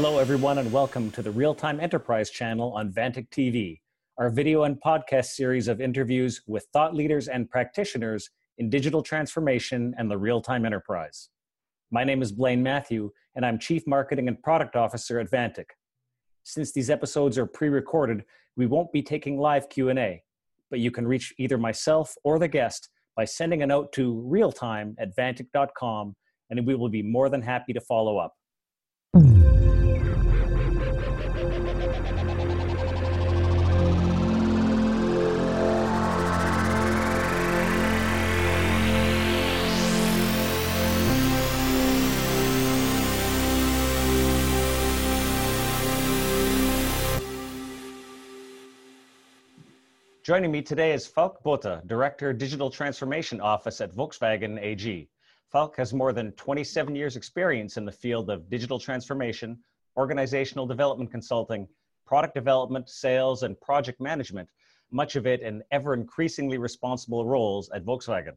Hello, everyone, and welcome to the Real Time Enterprise channel on Vantiq TV, our video and podcast series of interviews with thought leaders and practitioners in digital transformation and the real time enterprise. My name is Blaine Mathieu, and I'm Chief Marketing and Product Officer at Vantiq. Since these episodes are pre-recorded, we won't be taking live Q&A, but you can reach either myself or the guest by sending a note to realtime at vantiq.com, and we will be more than happy to follow up. Joining me today is Falk Bothe, Director, Digital Transformation Office at Volkswagen AG. Falk has more than 27 years experience in the field of digital transformation, organizational development consulting, product development, sales, and project management, much of it in ever increasingly responsible roles at Volkswagen.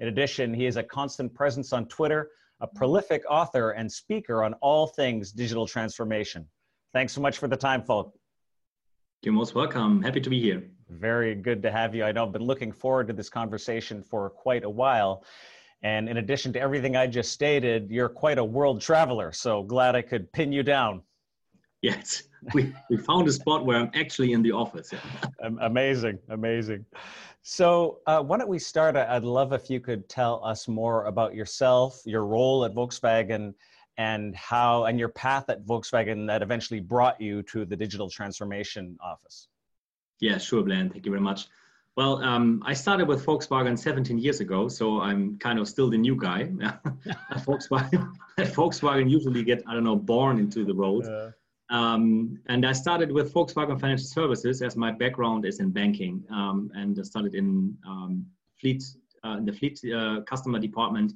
In addition, he is a constant presence on Twitter, a prolific author and speaker on all things digital transformation. Thanks so much for the time, Falk. You're most welcome. Happy to be here. Very good to have you. I know I've been looking forward to this conversation for quite a while. And in addition to everything I just stated, you're quite a world traveler. So glad I could pin you down. Yes, we, we found a spot where I'm actually in the office. Amazing, amazing. So, uh, why don't we start? I'd love if you could tell us more about yourself, your role at Volkswagen, and how, and your path at Volkswagen that eventually brought you to the digital transformation office. Yeah, sure, Blaine. Thank you very much. Well, um, I started with Volkswagen 17 years ago, so I'm kind of still the new guy. at Volkswagen, Volkswagen usually get I don't know born into the role. Yeah. Um, and I started with Volkswagen Financial Services as my background is in banking, um, and I started in um, fleet uh, in the fleet uh, customer department.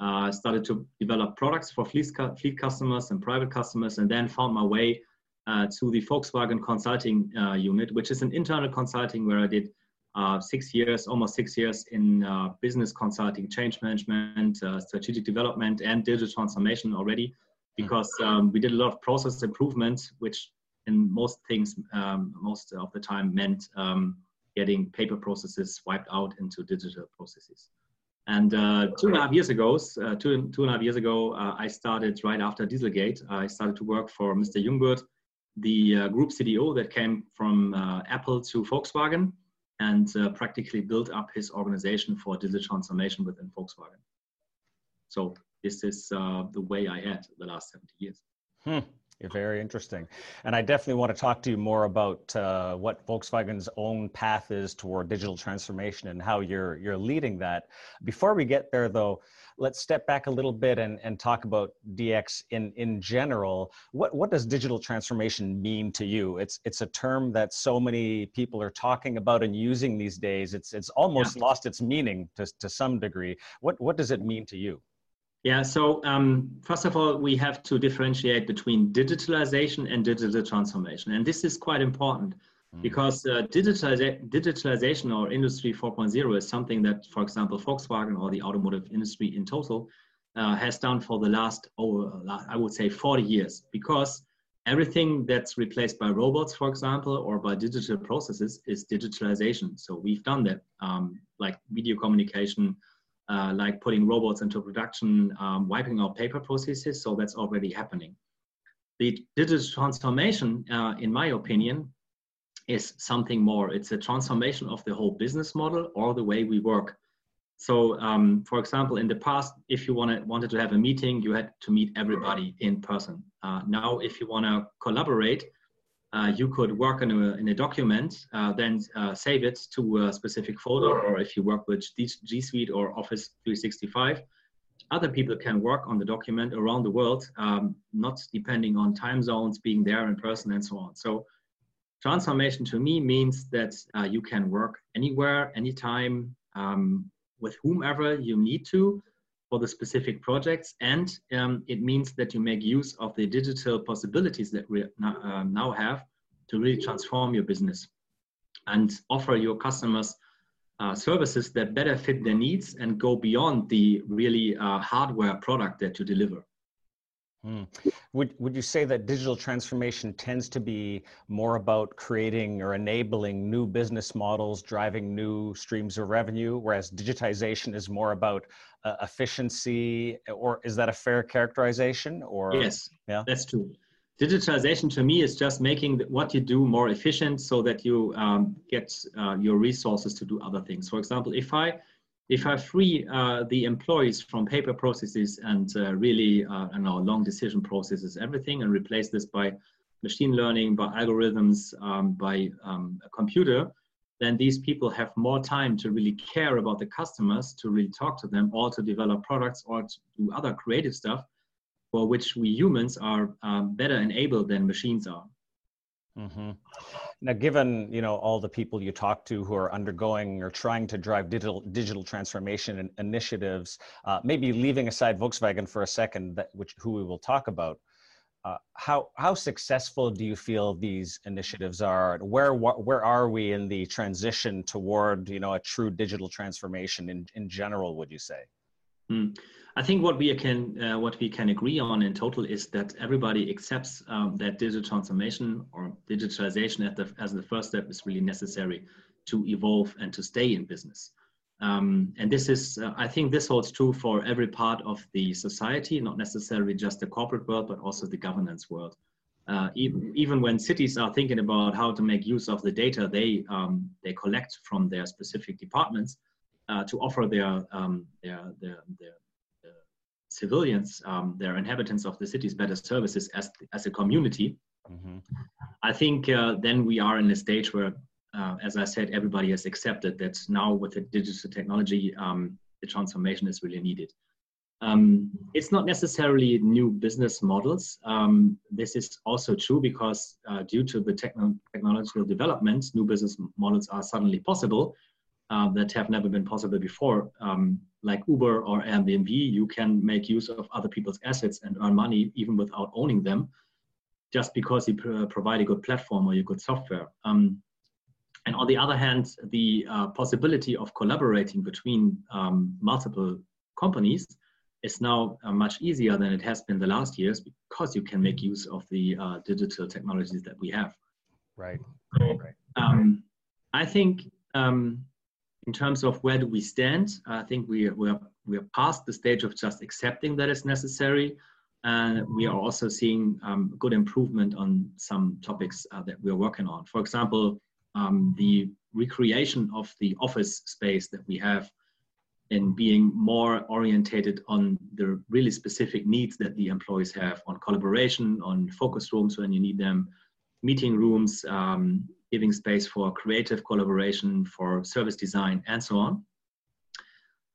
Uh, started to develop products for fleet, fleet customers and private customers, and then found my way uh, to the Volkswagen Consulting uh, Unit, which is an internal consulting where I did uh, six years, almost six years in uh, business consulting, change management, uh, strategic development, and digital transformation already, because um, we did a lot of process improvement, which in most things, um, most of the time meant um, getting paper processes wiped out into digital processes. And uh, two and a half years ago, two, two and a half years ago, I started right after Dieselgate. I started to work for Mr. Jungwirth, the uh, group CDO that came from uh, Apple to Volkswagen and uh, practically built up his organization for digital transformation within Volkswagen. So this is the way I had the last 70 years. Hmm. Very interesting. And I definitely want to talk to you more about uh, what Volkswagen's own path is toward digital transformation and how you're, you're leading that. Before we get there, though, let's step back a little bit and, and talk about DX in, in general. What, what does digital transformation mean to you? It's, it's a term that so many people are talking about and using these days. It's, it's almost yeah. lost its meaning to, to some degree. What, what does it mean to you? Yeah, so um, first of all, we have to differentiate between digitalization and digital transformation. And this is quite important mm. because uh, digitaliza- digitalization or Industry 4.0 is something that, for example, Volkswagen or the automotive industry in total uh, has done for the last, oh, I would say, 40 years because everything that's replaced by robots, for example, or by digital processes is digitalization. So we've done that, um, like video communication uh, like putting robots into production, um, wiping out paper processes. So that's already happening. The digital transformation, uh, in my opinion, is something more. It's a transformation of the whole business model or the way we work. So, um, for example, in the past, if you wanted, wanted to have a meeting, you had to meet everybody in person. Uh, now, if you want to collaborate, you could work in a, in a document, uh, then uh, save it to a specific folder, or if you work with G Suite or Office 365, other people can work on the document around the world, um, not depending on time zones, being there in person, and so on. So, transformation to me means that uh, you can work anywhere, anytime, um, with whomever you need to, for the specific projects. And um, it means that you make use of the digital possibilities that we now, um, now have to really transform your business and offer your customers uh, services that better fit their needs and go beyond the really uh, hardware product that you deliver. Mm. Would, would you say that digital transformation tends to be more about creating or enabling new business models, driving new streams of revenue, whereas digitization is more about uh, efficiency? Or is that a fair characterization? Or yes, yeah, that's true. Digitalization to me is just making what you do more efficient so that you um, get uh, your resources to do other things. For example, if I if I free uh, the employees from paper processes and uh, really uh, you know, long decision processes, everything, and replace this by machine learning, by algorithms, um, by um, a computer, then these people have more time to really care about the customers, to really talk to them, or to develop products or to do other creative stuff for which we humans are um, better enabled than machines are. Mm-hmm. Now, given you know all the people you talk to who are undergoing or trying to drive digital digital transformation initiatives, uh, maybe leaving aside Volkswagen for a second, that which who we will talk about. Uh, how how successful do you feel these initiatives are? Where where are we in the transition toward you know a true digital transformation in in general? Would you say? Mm. I think what we can uh, what we can agree on in total is that everybody accepts um, that digital transformation or digitalization the, as the first step is really necessary to evolve and to stay in business. Um, and this is, uh, I think, this holds true for every part of the society, not necessarily just the corporate world, but also the governance world. Uh, even, even when cities are thinking about how to make use of the data they um, they collect from their specific departments, uh, to offer their, um, their, their, their, civilians, um, their inhabitants of the cities, better services as, as a community. Mm-hmm. I think uh, then we are in a stage where, uh, as I said, everybody has accepted that now with the digital technology, um, the transformation is really needed. Um, it's not necessarily new business models. Um, this is also true because uh, due to the techno- technological development, new business models are suddenly possible uh, that have never been possible before. Um, like Uber or Airbnb, you can make use of other people's assets and earn money even without owning them, just because you pr- provide a good platform or a good software. Um, and on the other hand, the uh, possibility of collaborating between um, multiple companies is now uh, much easier than it has been the last years because you can make use of the uh, digital technologies that we have. Right. So, right. Um, I think um, in terms of where do we stand, I think we, we're, we're past the stage of just accepting that it's necessary. And we are also seeing um, good improvement on some topics uh, that we're working on. For example, um, the recreation of the office space that we have in being more orientated on the really specific needs that the employees have on collaboration, on focus rooms when you need them, meeting rooms, um, giving space for creative collaboration, for service design, and so on.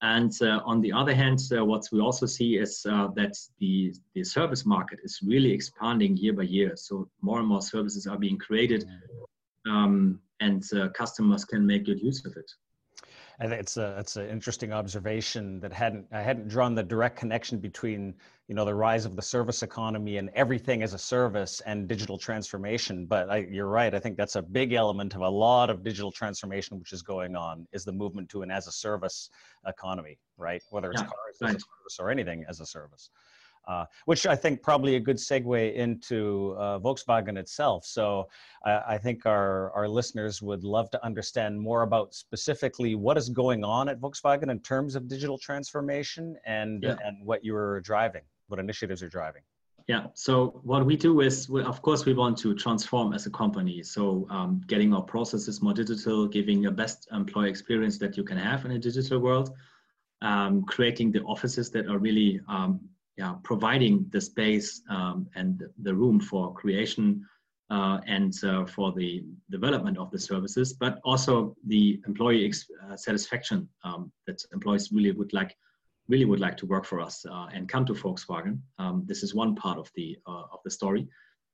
And uh, on the other hand, uh, what we also see is uh, that the, the service market is really expanding year by year. So more and more services are being created um, and uh, customers can make good use of it. I think it's a it's an interesting observation that hadn't I hadn't drawn the direct connection between you know the rise of the service economy and everything as a service and digital transformation. But I, you're right. I think that's a big element of a lot of digital transformation which is going on is the movement to an as a service economy, right? Whether it's yeah, cars right. as a service or anything as a service uh, which I think probably a good segue into uh, Volkswagen itself. So I think our, our listeners would love to understand more about specifically what is going on at Volkswagen in terms of digital transformation and, yeah. and what you're driving, what initiatives you're driving. Yeah. So what we do is, we, of course, we want to transform as a company. So um, getting our processes more digital, giving a best employee experience that you can have in a digital world, um, creating the offices that are really um, yeah, providing the space um, and the room for creation uh, and uh, for the development of the services, but also the employee uh, satisfaction um, that employees really would like really would like to work for us uh, and come to Volkswagen. Um, this is one part of the uh, of the story.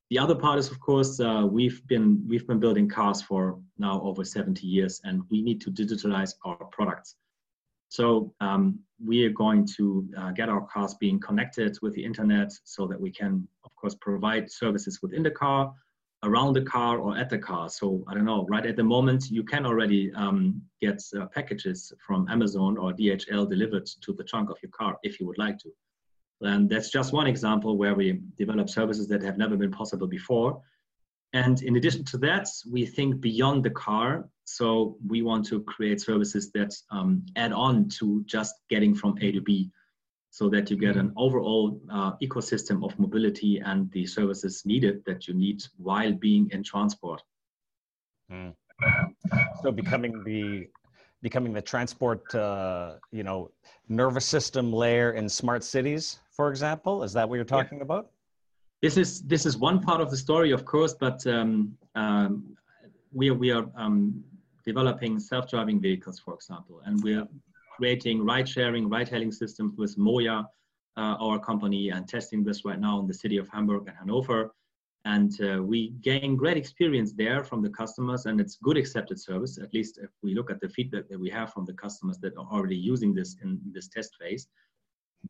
The other part is, of course, uh, we've been we've been building cars for now over 70 years, and we need to digitalize our products. So um, we are going to uh, get our cars being connected with the internet so that we can, of course, provide services within the car, around the car, or at the car. So I don't know, right at the moment, you can already um, get uh, packages from Amazon or DHL delivered to the trunk of your car if you would like to. And that's just one example where we develop services that have never been possible before. And in addition to that, we think beyond the car. So we want to create services that um, add on to just getting from A to B so that you get an overall uh, ecosystem of mobility and the services needed that you need while being in transport. Mm. So becoming the becoming the transport, uh, you know, nervous system layer in smart cities, for example, is that what you're talking yeah. about? This is this is one part of the story, of course, but um, um, we are, we are um, developing self-driving vehicles, for example, and we're creating ride-sharing, ride-hailing systems with MOIA, uh, our company, and testing this right now in the city of Hamburg and Hanover. And uh, we gain great experience there from the customers, and it's good accepted service. At least if we look at the feedback that we have from the customers that are already using this in this test phase.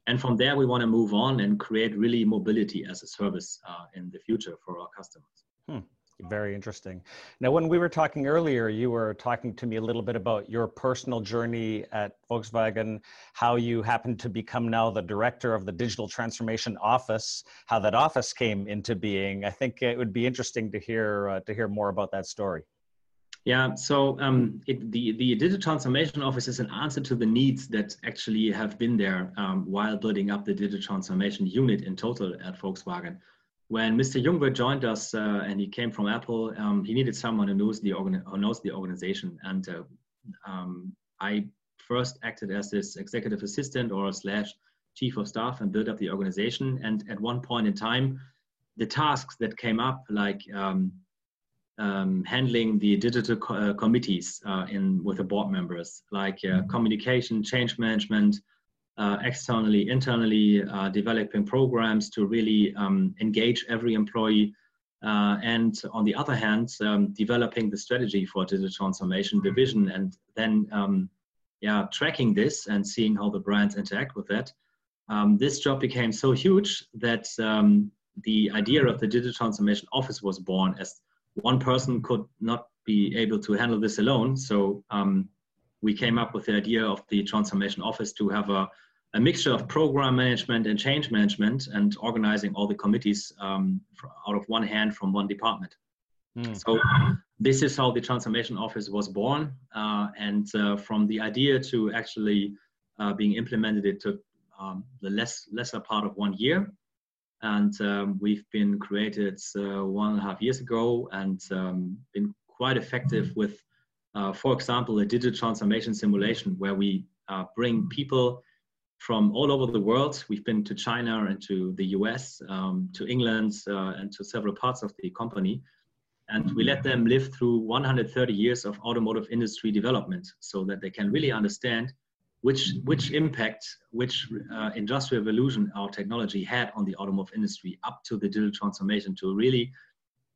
And from there, we want to move on and create really mobility as a service uh, in the future for our customers. Hmm. Very interesting. Now, when we were talking earlier, you were talking to me a little bit about your personal journey at Volkswagen, how you happened to become now the director of the digital transformation office, how that office came into being. I think it would be interesting to hear uh, to hear more about that story. Yeah, so um, it, the the digital transformation office is an answer to the needs that actually have been there um, while building up the digital transformation unit in total at Volkswagen when Mr. Jungwirth joined us uh, and he came from Apple, um, he needed someone who knows the, organ- who knows the organization. And uh, um, I first acted as his executive assistant or slash chief of staff and built up the organization. And at one point in time, the tasks that came up, like um, um handling the digital co- uh, committees uh, in with the board members, like uh, communication, change management, externally, internally, uh, developing programs to really um, engage every employee. Uh, and on the other hand, um, developing the strategy for digital transformation, the vision, and then um, yeah, tracking this and seeing how the brands interact with that. Um, this job became so huge that um, the idea of the digital transformation office was born as one person could not be able to handle this alone. So um, we came up with the idea of the transformation office to have a a mixture of program management and change management and organizing all the committees um, out of one hand from one department. Mm. So this is how the transformation office was born. Uh, and uh, from the idea to actually uh, being implemented, it took um, the less, lesser part of one year. And um, we've been created uh, one and a half years ago and um, been quite effective with, uh, for example, a digital transformation simulation where we uh, bring people from all over the world. We've been to China and to the US, um, to England, uh, and to several parts of the company. And we let them live through 130 years of automotive industry development so that they can really understand which, which impact, which uh, industrial revolution our technology had on the automotive industry up to the digital transformation to really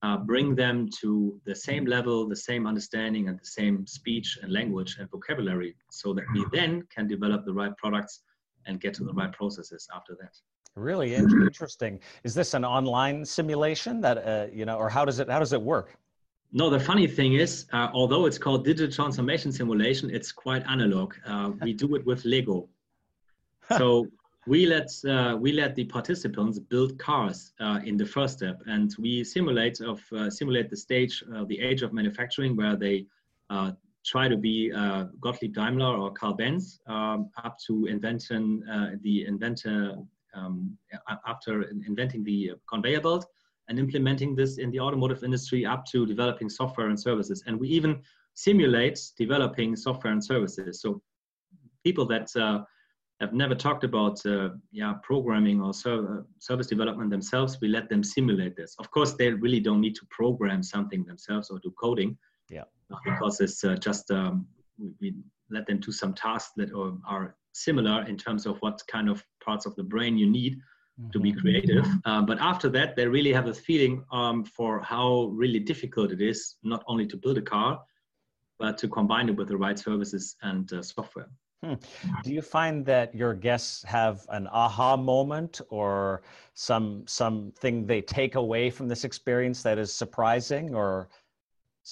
uh, bring them to the same level, the same understanding, and the same speech and language and vocabulary so that we then can develop the right products and get to the right processes after that. Really interesting. Is this an online simulation that uh, you know, or how does it how does it work? No, the funny thing is, uh, although it's called digital transformation simulation, it's quite analog. Uh, we do it with Lego. so we let uh, we let the participants build cars uh, in the first step, and we simulate of uh, simulate the stage, the age of manufacturing, where they try to be uh, Gottlieb Daimler or Carl Benz um, up to inventing uh, the inventor um, after inventing the conveyor belt and implementing this in the automotive industry up to developing software and services. And we even simulate developing software and services. So people that uh, have never talked about uh, yeah, programming or ser service development themselves, we let them simulate this. Of course, they really don't need to program something themselves or do coding. Because it's uh, just um, we, we, let them do some tasks that are, are, similar in terms of what kind of parts of the brain you need mm-hmm. to be mm-hmm. creative. Uh, but after that, they really have a feeling um, for how really difficult it is not only to build a car, but to combine it with the right services and uh, software. Hmm. Do you find that your guests have an aha moment or some something they take away from this experience that is surprising or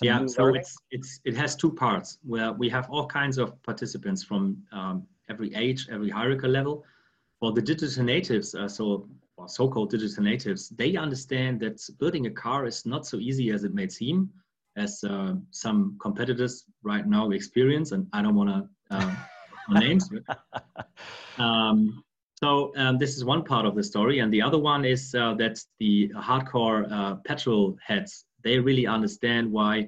yeah, so it's, it's, it has two parts where we have all kinds of participants from um, every age, every hierarchical level. for the digital natives, uh, so or so-called digital natives, they understand that building a car is not so easy as it may seem, as uh, some competitors right now experience, and I don't want to uh, names. um, so um, this is one part of the story, and the other one is uh, that the hardcore uh, petrol heads they really understand why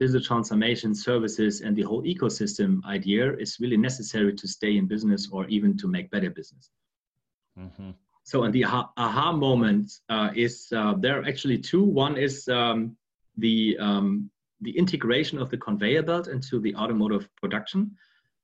digital transformation services and the whole ecosystem idea is really necessary to stay in business or even to make better business. Mm-hmm. So, and the aha, aha moment uh, is uh, there are actually two. One is um, the um, the integration of the conveyor belt into the automotive production,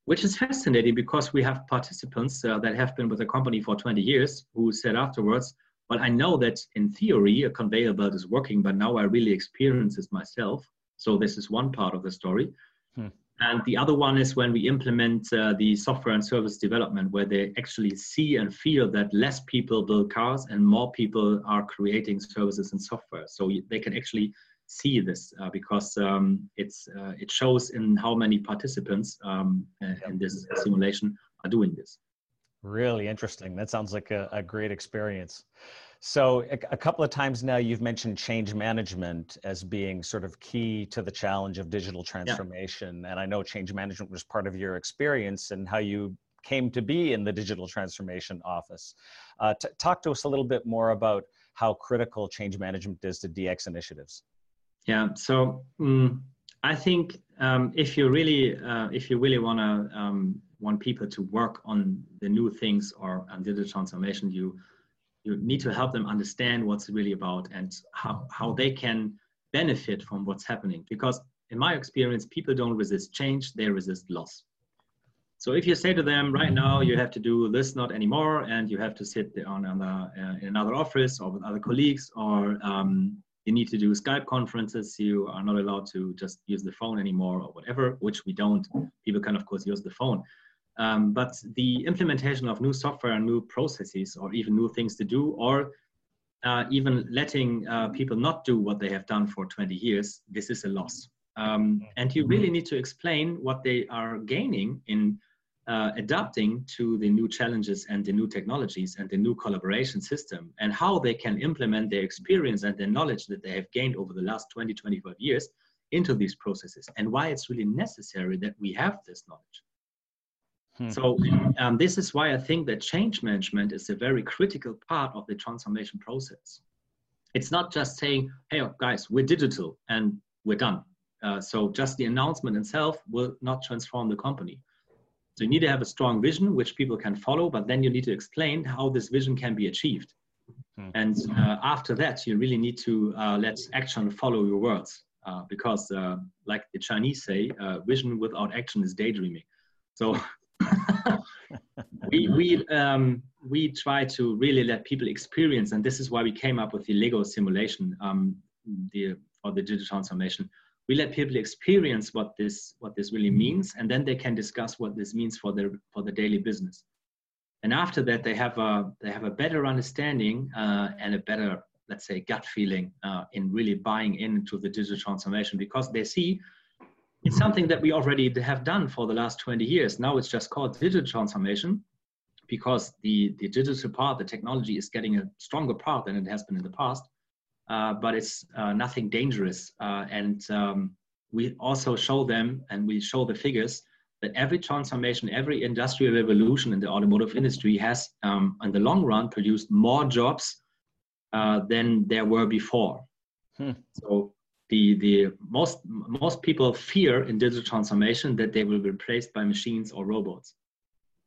which is fascinating because we have participants uh, that have been with the company for 20 years who said afterwards, well, I know that in theory a conveyor belt is working, but now I really experience it myself. So this is one part of the story. Hmm. And the other one is when we implement uh, the software and service development, where they actually see and feel that less people build cars and more people are creating services and software. So they can actually see this uh, because um, it's uh, it shows in how many participants um, in this simulation are doing this. Really interesting. That sounds like a, a great experience. So, a, a, couple of times now you've mentioned change management as being sort of key to the challenge of digital transformation. Yeah. And I know change management was part of your experience and how you came to be in the digital transformation office. Uh, t- talk to us a little bit more about how critical change management is to DX initiatives. Yeah. So, um, I think um, if you really, uh, if you really want to um, want people to work on the new things or on digital transformation, you you need to help them understand what's really about and how, how they can benefit from what's happening. Because in my experience, people don't resist change, they resist loss. So if you say to them right now, you have to do this not anymore, and you have to sit on another, uh, in another office or with other colleagues, or um, you need to do Skype conferences, you are not allowed to just use the phone anymore or whatever, which we don't. People can of course use the phone. Um, but the implementation of new software and new processes, or even new things to do, or uh, even letting uh, people not do what they have done for 20 years, this is a loss. Um, and you really need to explain what they are gaining in uh, adapting to the new challenges and the new technologies and the new collaboration system and how they can implement their experience and their knowledge that they have gained over the last 20, 25 years into these processes and why it's really necessary that we have this knowledge. Hmm. So um, this is why I think that change management is a very critical part of the transformation process. It's not just saying, "Hey guys, we're digital and we're done." Uh, so just the announcement itself will not transform the company. So you need to have a strong vision which people can follow, but then you need to explain how this vision can be achieved. Hmm. And uh, after that, you really need to uh, let action follow your words, uh, because, uh, like the Chinese say, uh, vision without action is daydreaming. So we we um, we try to really let people experience, and this is why we came up with the Lego simulation, um, the for the digital transformation. We let people experience what this what this really means, and then they can discuss what this means for their for the daily business. And after that, they have a they have a better understanding uh, and a better let's say gut feeling uh, in really buying into the digital transformation because they see it's something that we already have done for the last 20 years. Now it's just called digital transformation because the, the digital part, the technology is getting a stronger part than it has been in the past. Uh, but it's uh, nothing dangerous. Uh, and um, we also show them and we show the figures that every transformation, every industrial revolution in the automotive industry has, um, in the long run, produced more jobs uh, than there were before. Hmm. So the, the most, most people fear in digital transformation that they will be replaced by machines or robots.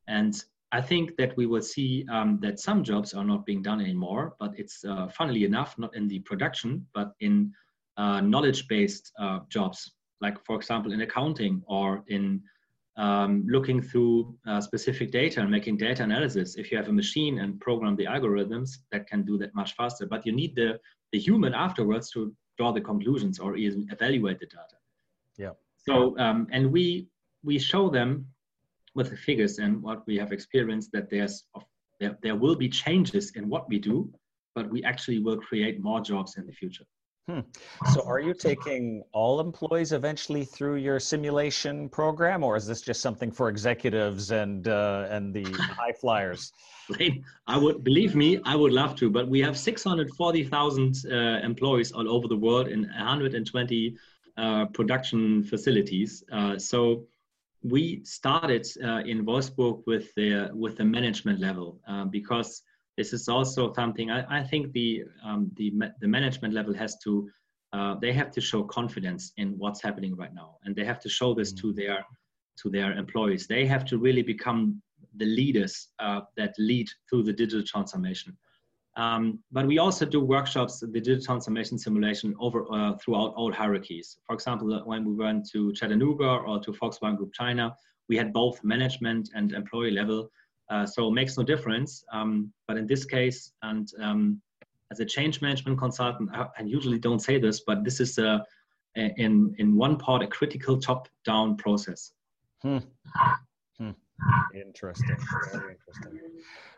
And I think that we will see um, that some jobs are not being done anymore, but it's uh, funnily enough, not in the production, but in uh, knowledge-based uh, jobs, like for example, in accounting or in um, looking through uh, specific data and making data analysis. If you have a machine and program the algorithms, that can do that much faster, but you need the, the human afterwards to draw the conclusions or even evaluate the data. Yeah. So um, and we we show them with the figures and what we have experienced that there's there, there will be changes in what we do, but we actually will create more jobs in the future. Hmm. So, are you taking all employees eventually through your simulation program, or is this just something for executives and uh, and the high flyers? I would believe me, I would love to, but we have 640,000 uh, employees all over the world in 120 uh, production facilities. Uh, so we started uh, in Wolfsburg with the with the management level uh, because this is also something I, I think the um, the the management level has to uh, they have to show confidence in what's happening right now, and they have to show this mm-hmm. to their to their employees. They have to really become the leaders uh, that lead through the digital transformation. Um, but we also do workshops, the digital transformation simulation over uh, throughout all hierarchies. For example, when we went to Chattanooga or to Volkswagen Group China, we had both management and employee level uh, so it makes no difference. Um, but in this case, and um, as a change management consultant, I, I, usually don't say this, but this is a, a, in in one part a critical top-down process. Hmm. Hmm. Interesting. Very interesting.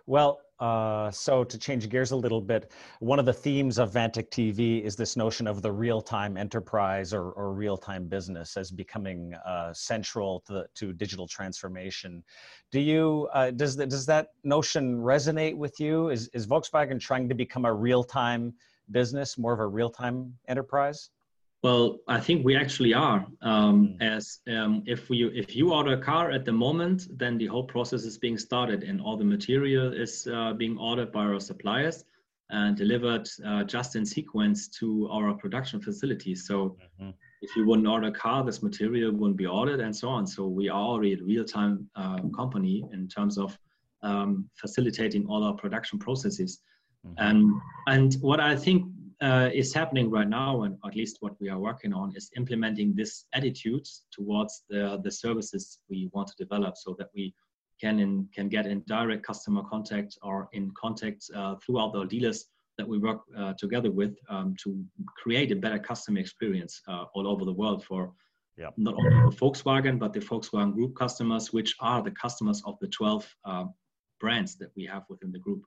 Well, uh, so to change gears a little bit, one of the themes of Vantiq TV is this notion of the real-time enterprise or, or real-time business as becoming uh, central to, to digital transformation. Do you uh, does that does that notion resonate with you? Is is Volkswagen trying to become a real-time business, more of a real-time enterprise? Well, I think we actually are. Um, mm. As um, if we if you order a car at the moment, then the whole process is being started, and all the material is uh, being ordered by our suppliers and delivered uh, just in sequence to our production facilities. So, mm-hmm. if you wouldn't order a car, this material wouldn't be ordered, and so on. So, we are already a real-time uh, company in terms of um, facilitating all our production processes. Mm-hmm. And and what I think uh, is happening right now, and at least what we are working on, is implementing this attitude towards the, the services we want to develop so that we can in, can get in direct customer contact or in contact uh, throughout the dealers that we work uh, together with um, to create a better customer experience uh, all over the world for yep. not only the Volkswagen but the Volkswagen Group customers, which are the customers of the 12 uh, brands that we have within the group.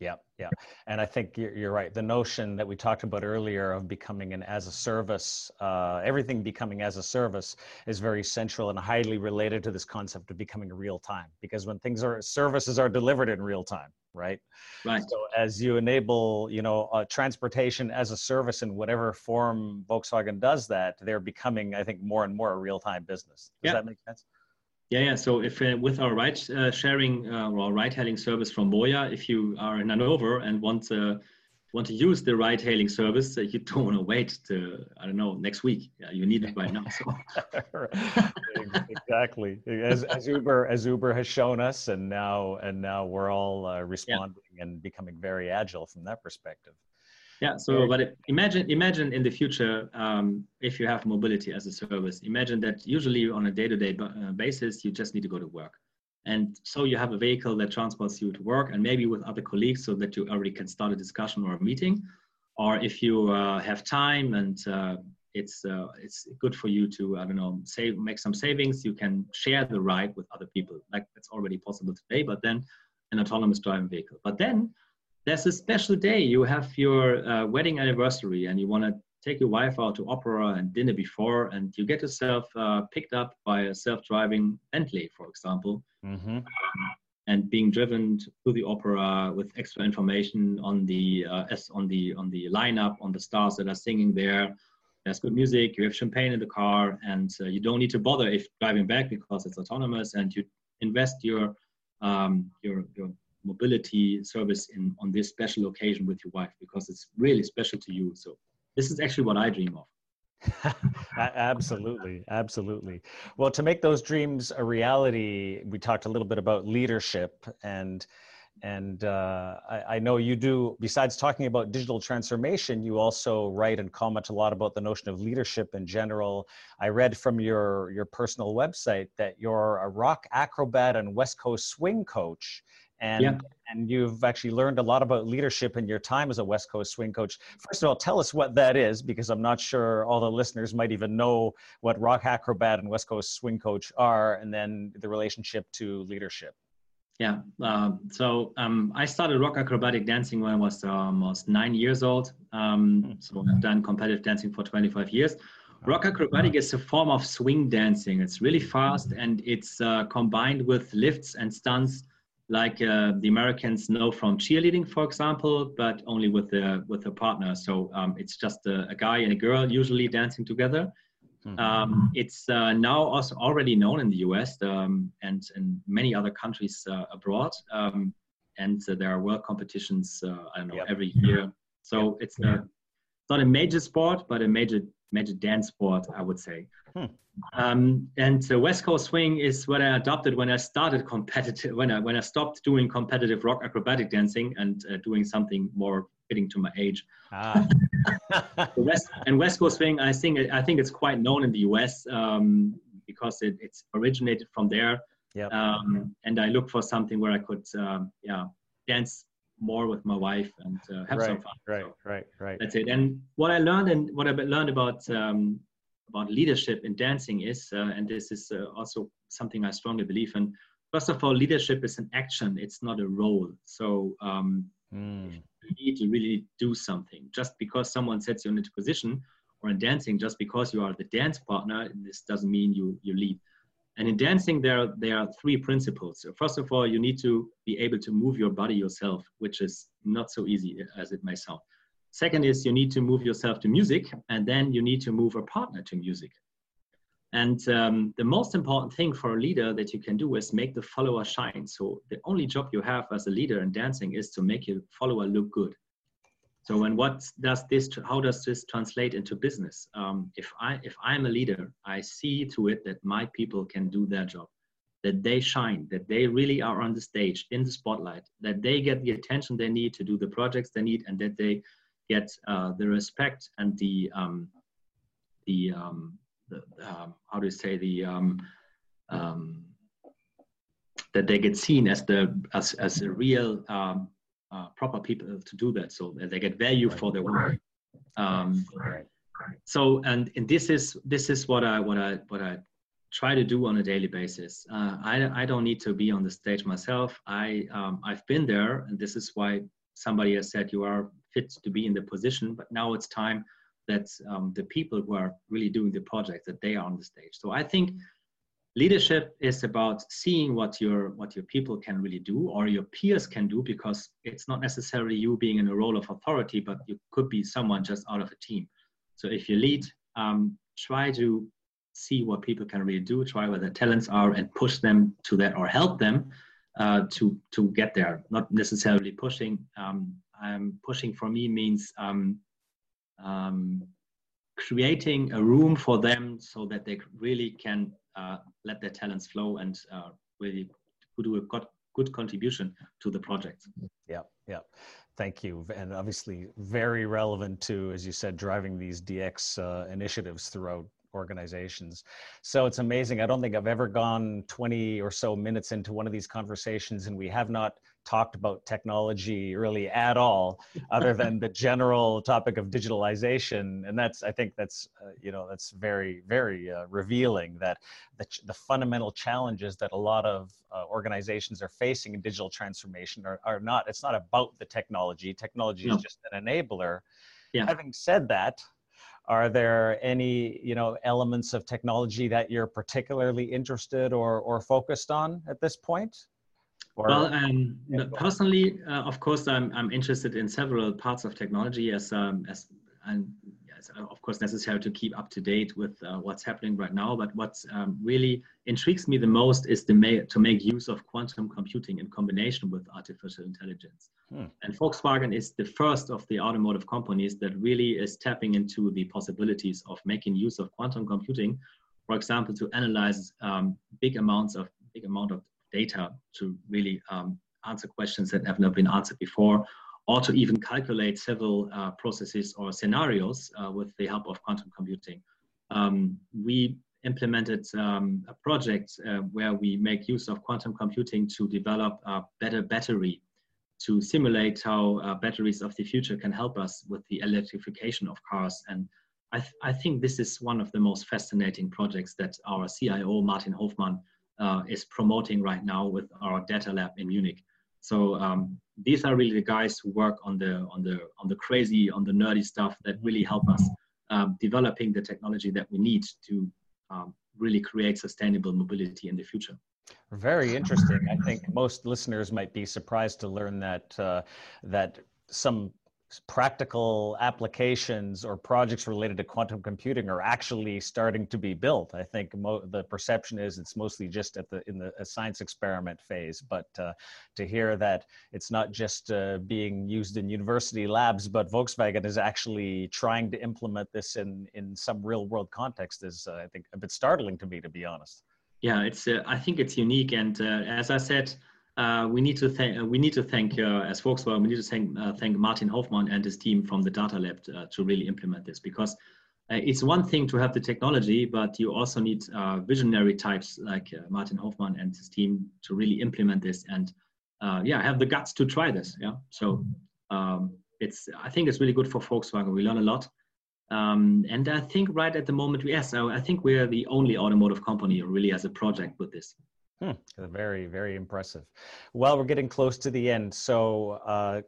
Yeah, yeah. And I think you're, you're, right. The notion that we talked about earlier of becoming an as a service, uh, everything becoming as a service is very central and highly related to this concept of becoming real time. Because when things are, services are delivered in real time, right? Right. So as you enable, you know, uh, transportation as a service in whatever form Volkswagen does that, they're becoming, I think, more and more a real time business. Does yeah. that make sense? Yeah, yeah. So if uh, with our ride uh, sharing uh, or ride hailing service from MOIA, if you are in Hanover and want to want to use the ride hailing service, uh, you don't want to wait to I don't know next week. Yeah, you need it right now. So. exactly, as, as Uber as Uber has shown us, and now and now we're all uh, responding yeah. and becoming very agile from that perspective. Yeah. So, but imagine imagine in the future um, if you have mobility as a service. Imagine that usually on a day-to-day uh, basis you just need to go to work, and so you have a vehicle that transports you to work, and maybe with other colleagues, so that you already can start a discussion or a meeting. Or if you uh, have time and uh, it's uh, it's good for you to I don't know save make some savings, you can share the ride with other people. Like that's already possible today, but then an autonomous driving vehicle. But then there's a special day. You have your uh, wedding anniversary and you want to take your wife out to opera and dinner before and you get yourself uh, picked up by a self-driving bentley for example. Mm-hmm. um, and being driven to the opera with extra information on the uh, on the on the lineup on the stars that are singing there. There's good music you have champagne in the car and uh, you don't need to bother if driving back because it's autonomous and you invest your um, your your mobility service in on this special occasion with your wife because it's really special to you. So this is actually what I dream of. absolutely absolutely well to make those dreams a reality we talked a little bit about leadership and and uh, I, I, know you do besides talking about digital transformation you also write and comment a lot about the notion of leadership in general i read from your your personal website that you're a rock acrobat and west coast swing coach and yeah. and you've actually learned a lot about leadership in your time as a West Coast swing coach. First of all, tell us what that is because I'm not sure all the listeners might even know what rock acrobat and West Coast swing coach are, and then the relationship to leadership. Yeah. Um, so um, I started rock acrobatic dancing when I was almost nine years old. Um, hmm. so I've done competitive dancing for 25 years. Rock acrobatic is a form of swing dancing. It's really fast and it's uh, combined with lifts and stunts like uh, the Americans know from cheerleading, for example, but only with a, with a partner. So um, it's just a, a, guy and a girl usually dancing together. Mm-hmm. Um, it's uh, now also already known in the US um, and in many other countries uh, abroad. Um, and uh, there are world competitions, uh, I don't know, yep. every year. So yep. it's a, not a major sport, but a major major dance sport, I would say. Hmm. Um, and the West Coast swing is what I adopted when I started competitive, when I when I stopped doing competitive rock acrobatic dancing and uh, doing something more fitting to my age. Ah. West, and West Coast swing, I think I think it's quite known in the U.S. Um, because it, it's originated from there. Yep. Um, and I look for something where I could, um, yeah, dance more with my wife and uh, have right, some fun. Right, so right, right. That's it. And what I learned and what I learned about um, about leadership in dancing is, uh, and this is uh, also something I strongly believe in. First of all, leadership is an action; it's not a role. So um, mm. you need to really do something. Just because someone sets you into position, or in dancing, just because you are the dance partner, this doesn't mean you you lead. And in dancing, there, there are three principles. So first of all, you need to be able to move your body yourself, which is not so easy as it may sound. Second is you need to move yourself to music, and then you need to move a partner to music. And um, the most important thing for a leader that you can do is make the follower shine. So the only job you have as a leader in dancing is to make your follower look good. So, and what does this? How does this translate into business? Um, if I if I'm a leader, I see to it that my people can do their job, that they shine, that they really are on the stage in the spotlight, that they get the attention they need to do the projects they need, and that they get uh, the respect and the um, the, um, the um, how do you say the um, um, that they get seen as the as as a real um, uh, proper people to do that so that they get value for their work. Um, so and, and this is this is what i what i what i try to do on a daily basis. Uh, I, I don't need to be on the stage myself. I um, i've been there and this is why somebody has said you are fit to be in the position but now it's time that um, the people who are really doing the project that they are on the stage. So i think leadership is about seeing what your what your people can really do or your peers can do because it's not necessarily you being in a role of authority but you could be someone just out of a team. So if you lead um, try to see what people can really do. Try where their talents are and push them to that or help them uh, to to get there. Not necessarily pushing. Um, pushing for me means um, um, creating a room for them so that they really can uh, let their talents flow and uh, really do a good, good contribution to the project. Yeah, yeah. Thank you. And obviously, very relevant to, as you said, driving these DX uh, initiatives throughout organizations. So it's amazing. I don't think I've ever gone 20 or so minutes into one of these conversations and we have not talked about technology really at all other than the general topic of digitalization and that's i think that's uh, you know that's very very uh, revealing that the, the fundamental challenges that a lot of uh, organizations are facing in digital transformation are, are not it's not about the technology technology no. is just an enabler yeah. having said that are there any you know elements of technology that you're particularly interested or or focused on at this point well, um, personally, uh, of course, I'm, I'm interested in several parts of technology as, um, as and it's of course necessary to keep up to date with uh, what's happening right now. But what um, really intrigues me the most is the ma- to make use of quantum computing in combination with artificial intelligence. Hmm. And Volkswagen is the first of the automotive companies that really is tapping into the possibilities of making use of quantum computing, for example, to analyze um, big amounts of big amount of data to really um, answer questions that have not been answered before, or to even calculate several uh, processes or scenarios uh, with the help of quantum computing. Um, we implemented um, a project uh, where we make use of quantum computing to develop a better battery to simulate how uh, batteries of the future can help us with the electrification of cars. And I, th I think this is one of the most fascinating projects that our CIO, Martin Hofmann, uh, is promoting right now with our data lab in Munich. So um, these are really the guys who work on the on the on the crazy, on the nerdy stuff that really help us um, developing the technology that we need to um, really create sustainable mobility in the future. Very interesting. I think most listeners might be surprised to learn that uh, that some practical applications or projects related to quantum computing are actually starting to be built. I think the perception is it's mostly just at the in the science experiment phase, but uh, to hear that it's not just uh, being used in university labs, but Volkswagen is actually trying to implement this in in some real world context is uh, I think a bit startling to me, to be honest. Yeah, it's uh, I think it's unique, and uh, as I said uh, we need to thank uh, we need to thank uh, as Volkswagen we need to thank thank Martin Hofmann and his team from the Data Lab to, really implement this because it's one thing to have the technology, but you also need visionary types like Martin Hofmann and his team to really implement this and yeah have the guts to try this. Yeah, so um, it's I think it's really good for Volkswagen. We learn a lot. Um, and I think right at the moment, yes, I think we're the only automotive company who really has a project with this. Hmm, very, very impressive. Well, we're getting close to the end. So uh,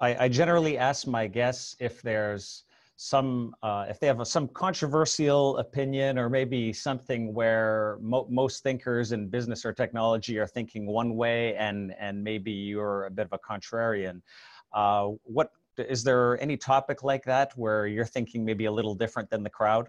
I, I, generally ask my guests if there's some, uh, if they have a, some controversial opinion or maybe something where mo- most thinkers in business or technology are thinking one way and, and maybe you're a bit of a contrarian. Uh, what is there any topic like that where you're thinking maybe a little different than the crowd?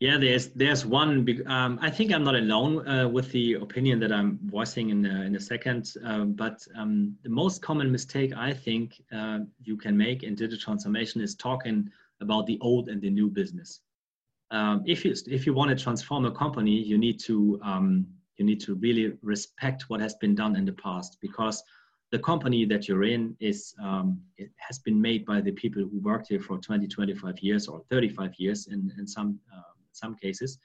Yeah, there's there's one. Um, I think I'm not alone uh, with the opinion that I'm voicing in a, in a second. Um, but um, the most common mistake I think uh, you can make in digital transformation is talking about the old and the new business. Um, if you if you want to transform a company, you need to um, you need to really respect what has been done in the past because the company that you're in is um, it has been made by the people who worked here for 20 25 years or 35 years in, in some uh, some cases.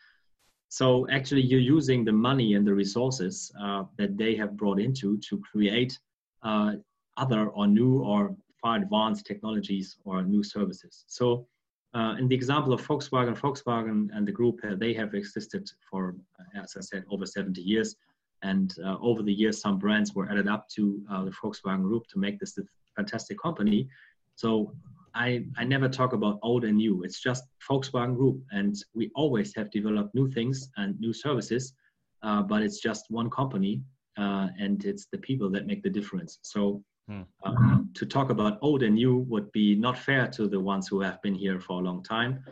So actually, you're using the money and the resources uh, that they have brought into to create uh, other or new or far advanced technologies or new services. So uh, in the example of Volkswagen, Volkswagen and the group, uh, they have existed for, uh, as I said, over 70 years. And uh, over the years, some brands were added up to the Volkswagen group to make this fantastic company. So I, I never talk about old and new. It's just Volkswagen Group, and we always have developed new things and new services, uh, but it's just one company, uh, and it's the people that make the difference. So hmm. um, to talk about old and new would be not fair to the ones who have been here for a long time,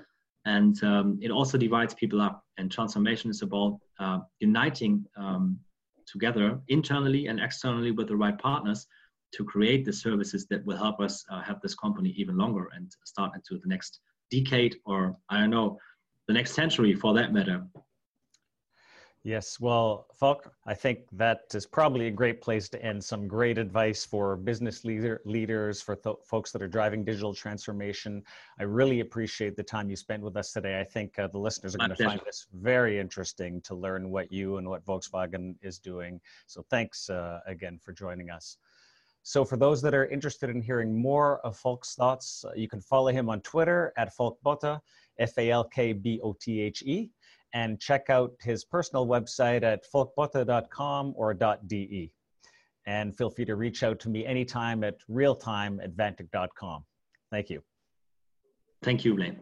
and um, it also divides people up. And transformation is about uh, uniting um, together internally and externally with the right partners to create the services that will help us uh, have this company even longer and start into the next decade or I don't know, the next century for that matter. Yes, well, Falk, I think that is probably a great place to end. Some great advice for business leader, leaders, for th- folks that are driving digital transformation. I really appreciate the time you spent with us today. I think uh, the listeners are going to find this very interesting to learn what you and what Volkswagen is doing. So thanks uh, again for joining us. So for those that are interested in hearing more of Falk's thoughts, uh, you can follow him on Twitter at Falkbothe, F-A-L-K-B-O-T-H-E, and check out his personal website at falkbothe.com or .de. And feel free to reach out to me anytime at realtime. Thank you. Thank you, Blaine.